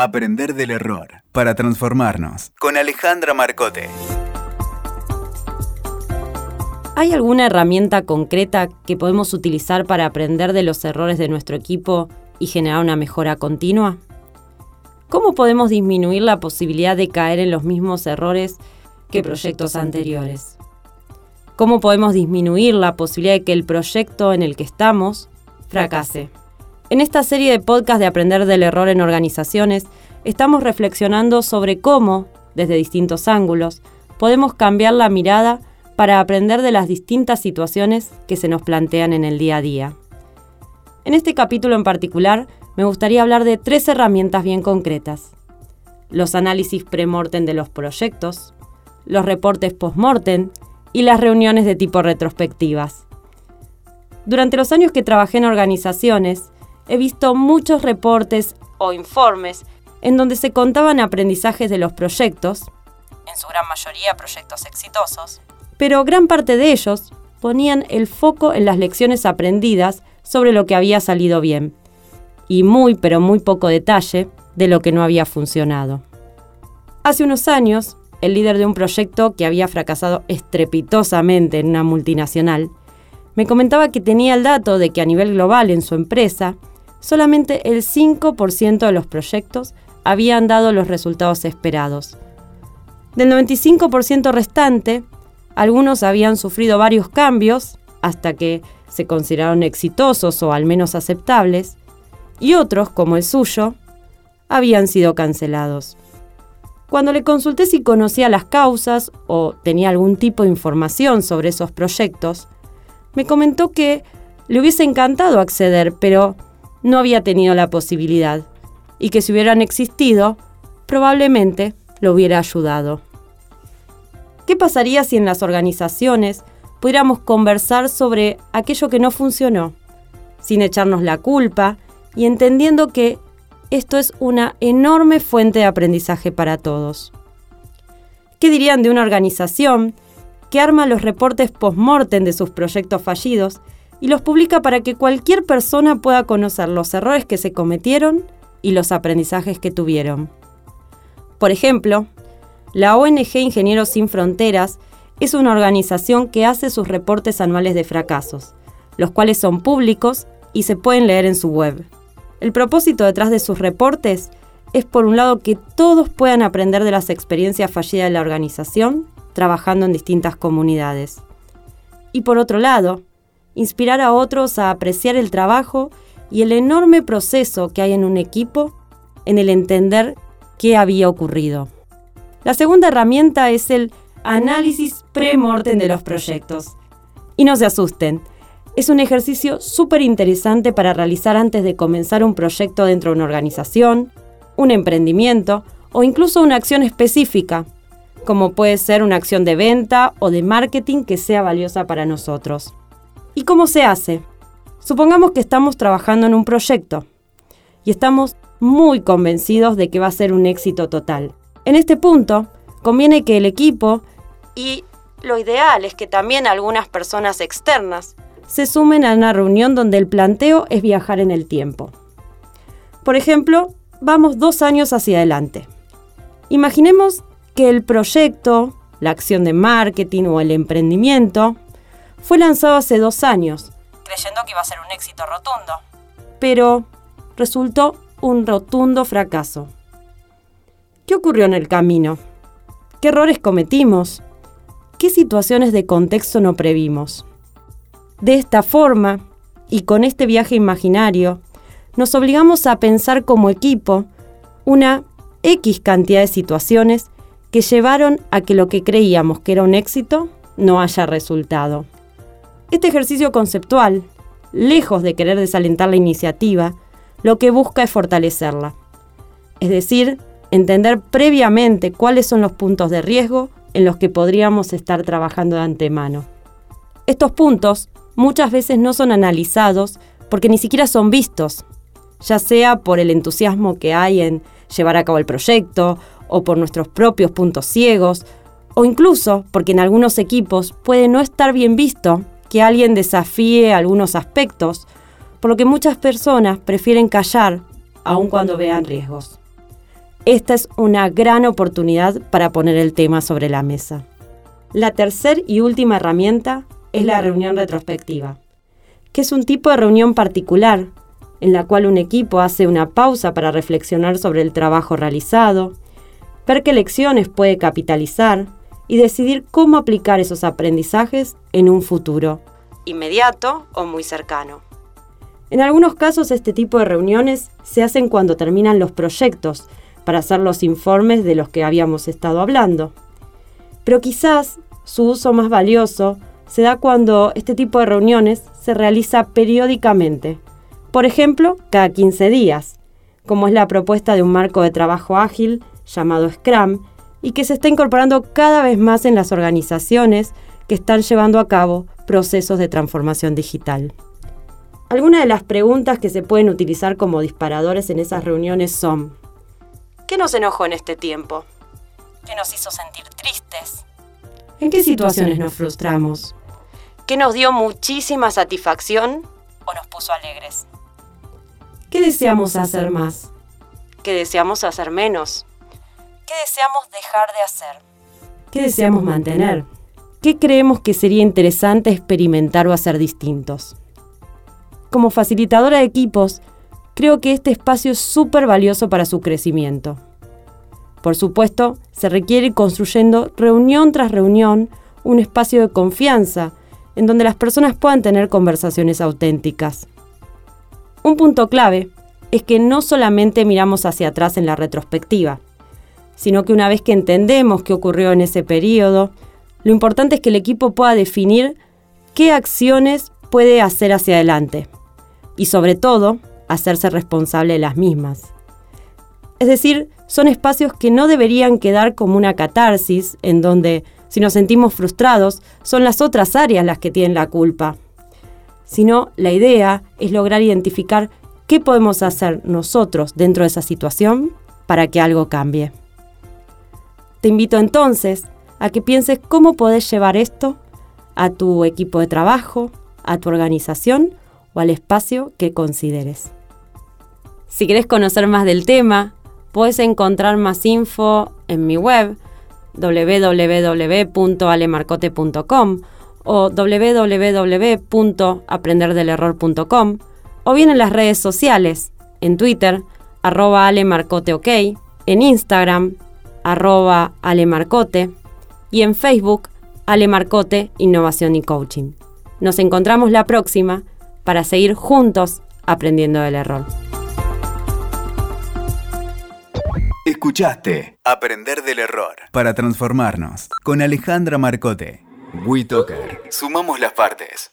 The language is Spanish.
Aprender del error para transformarnos con Alejandra Marcote. ¿Hay alguna herramienta concreta que podemos utilizar para aprender de los errores de nuestro equipo y generar una mejora continua? ¿Cómo podemos disminuir la posibilidad de caer en los mismos errores que proyectos anteriores? ¿Cómo podemos disminuir la posibilidad de que el proyecto en el que estamos fracase? En esta serie de podcast de Aprender del Error en Organizaciones, estamos reflexionando sobre cómo, desde distintos ángulos, podemos cambiar la mirada para aprender de las distintas situaciones que se nos plantean en el día a día. En este capítulo en particular, me gustaría hablar de tres herramientas bien concretas. Los análisis pre-mortem de los proyectos, los reportes post-mortem y las reuniones de tipo retrospectivas. Durante los años que trabajé en organizaciones, he visto muchos reportes o informes en donde se contaban aprendizajes de los proyectos, en su gran mayoría proyectos exitosos, pero gran parte de ellos ponían el foco en las lecciones aprendidas sobre lo que había salido bien, y muy pero muy poco detalle de lo que no había funcionado. Hace unos años, el líder de un proyecto que había fracasado estrepitosamente en una multinacional, me comentaba que tenía el dato de que a nivel global en su empresa solamente el 5% de los proyectos habían dado los resultados esperados. Del 95% restante, algunos habían sufrido varios cambios hasta que se consideraron exitosos o al menos aceptables, y otros, como el suyo, habían sido cancelados. Cuando le consulté si conocía las causas o tenía algún tipo de información sobre esos proyectos, me comentó que le hubiese encantado acceder, pero no había tenido la posibilidad y que si hubieran existido, probablemente lo hubiera ayudado. ¿Qué pasaría si en las organizaciones pudiéramos conversar sobre aquello que no funcionó, sin echarnos la culpa y entendiendo que esto es una enorme fuente de aprendizaje para todos? ¿Qué dirían de una organización que arma los reportes post-mortem de sus proyectos fallidos y los publica para que cualquier persona pueda conocer los errores que se cometieron y los aprendizajes que tuvieron. Por ejemplo, la ONG Ingenieros Sin Fronteras es una organización que hace sus reportes anuales de fracasos, los cuales son públicos y se pueden leer en su web. El propósito detrás de sus reportes es por un lado que todos puedan aprender de las experiencias fallidas de la organización trabajando en distintas comunidades. Y por otro lado, inspirar a otros a apreciar el trabajo y el enorme proceso que hay en un equipo en el entender qué había ocurrido. La segunda herramienta es el análisis pre-mortem de los proyectos. Y no se asusten, es un ejercicio súper interesante para realizar antes de comenzar un proyecto dentro de una organización, un emprendimiento o incluso una acción específica, como puede ser una acción de venta o de marketing que sea valiosa para nosotros. ¿Y cómo se hace? Supongamos que estamos trabajando en un proyecto y estamos muy convencidos de que va a ser un éxito total. En este punto, conviene que el equipo y lo ideal es que también algunas personas externas se sumen a una reunión donde el planteo es viajar en el tiempo. Por ejemplo, vamos dos años hacia adelante. Imaginemos que el proyecto, la acción de marketing o el emprendimiento fue lanzado hace dos años creyendo que iba a ser un éxito rotundo. Pero resultó un rotundo fracaso. ¿Qué ocurrió en el camino? ¿Qué errores cometimos? ¿Qué situaciones de contexto no previmos? De esta forma, y con este viaje imaginario, nos obligamos a pensar como equipo una X cantidad de situaciones que llevaron a que lo que creíamos que era un éxito no haya resultado. Este ejercicio conceptual, lejos de querer desalentar la iniciativa, lo que busca es fortalecerla. Es decir, entender previamente cuáles son los puntos de riesgo en los que podríamos estar trabajando de antemano. Estos puntos muchas veces no son analizados porque ni siquiera son vistos, ya sea por el entusiasmo que hay en llevar a cabo el proyecto o por nuestros propios puntos ciegos, o incluso porque en algunos equipos puede no estar bien visto que alguien desafíe algunos aspectos, por lo que muchas personas prefieren callar aun cuando vean riesgos. esta es una gran oportunidad para poner el tema sobre la mesa. La tercera y última herramienta es la reunión retrospectiva, que es un tipo de reunión particular en la cual un equipo hace una pausa para reflexionar sobre el trabajo realizado, ver qué lecciones puede capitalizar y decidir cómo aplicar esos aprendizajes en un futuro, inmediato o muy cercano. En algunos casos este tipo de reuniones se hacen cuando terminan los proyectos para hacer los informes de los que habíamos estado hablando. Pero quizás su uso más valioso se da cuando este tipo de reuniones se realiza periódicamente, por ejemplo, cada 15 días, como es la propuesta de un marco de trabajo ágil llamado Scrum y que se está incorporando cada vez más en las organizaciones que están llevando a cabo procesos de transformación digital. Algunas de las preguntas que se pueden utilizar como disparadores en esas reuniones son, ¿qué nos enojó en este tiempo? ¿Qué nos hizo sentir tristes? ¿En qué situaciones nos frustramos? ¿Qué nos dio muchísima satisfacción o nos puso alegres? ¿Qué deseamos hacer más? ¿Qué deseamos hacer menos? ¿Qué deseamos dejar de hacer? ¿Qué deseamos mantener? ¿Qué creemos que sería interesante experimentar o hacer distintos? Como facilitadora de equipos, creo que este espacio es súper valioso para su crecimiento. Por supuesto, se requiere ir construyendo reunión tras reunión un espacio de confianza en donde las personas puedan tener conversaciones auténticas. Un punto clave es que no solamente miramos hacia atrás en la retrospectiva, sino que una vez que entendemos qué ocurrió en ese periodo, lo importante es que el equipo pueda definir qué acciones puede hacer hacia adelante y sobre todo hacerse responsable de las mismas. Es decir, son espacios que no deberían quedar como una catarsis en donde si nos sentimos frustrados son las otras áreas las que tienen la culpa, sino la idea es lograr identificar qué podemos hacer nosotros dentro de esa situación para que algo cambie. Te invito entonces a que pienses cómo podés llevar esto a tu equipo de trabajo, a tu organización o al espacio que consideres. Si querés conocer más del tema, puedes encontrar más info en mi web www.alemarcote.com o www.aprenderdelerror.com o bien en las redes sociales, en Twitter, arroba alemarcoteok, en Instagram, arroba alemarcote y en Facebook, Alemarcote Innovación y Coaching. Nos encontramos la próxima para seguir juntos aprendiendo del error. Escuchaste Aprender del Error para transformarnos con Alejandra Marcote. WeToker. Sumamos las partes.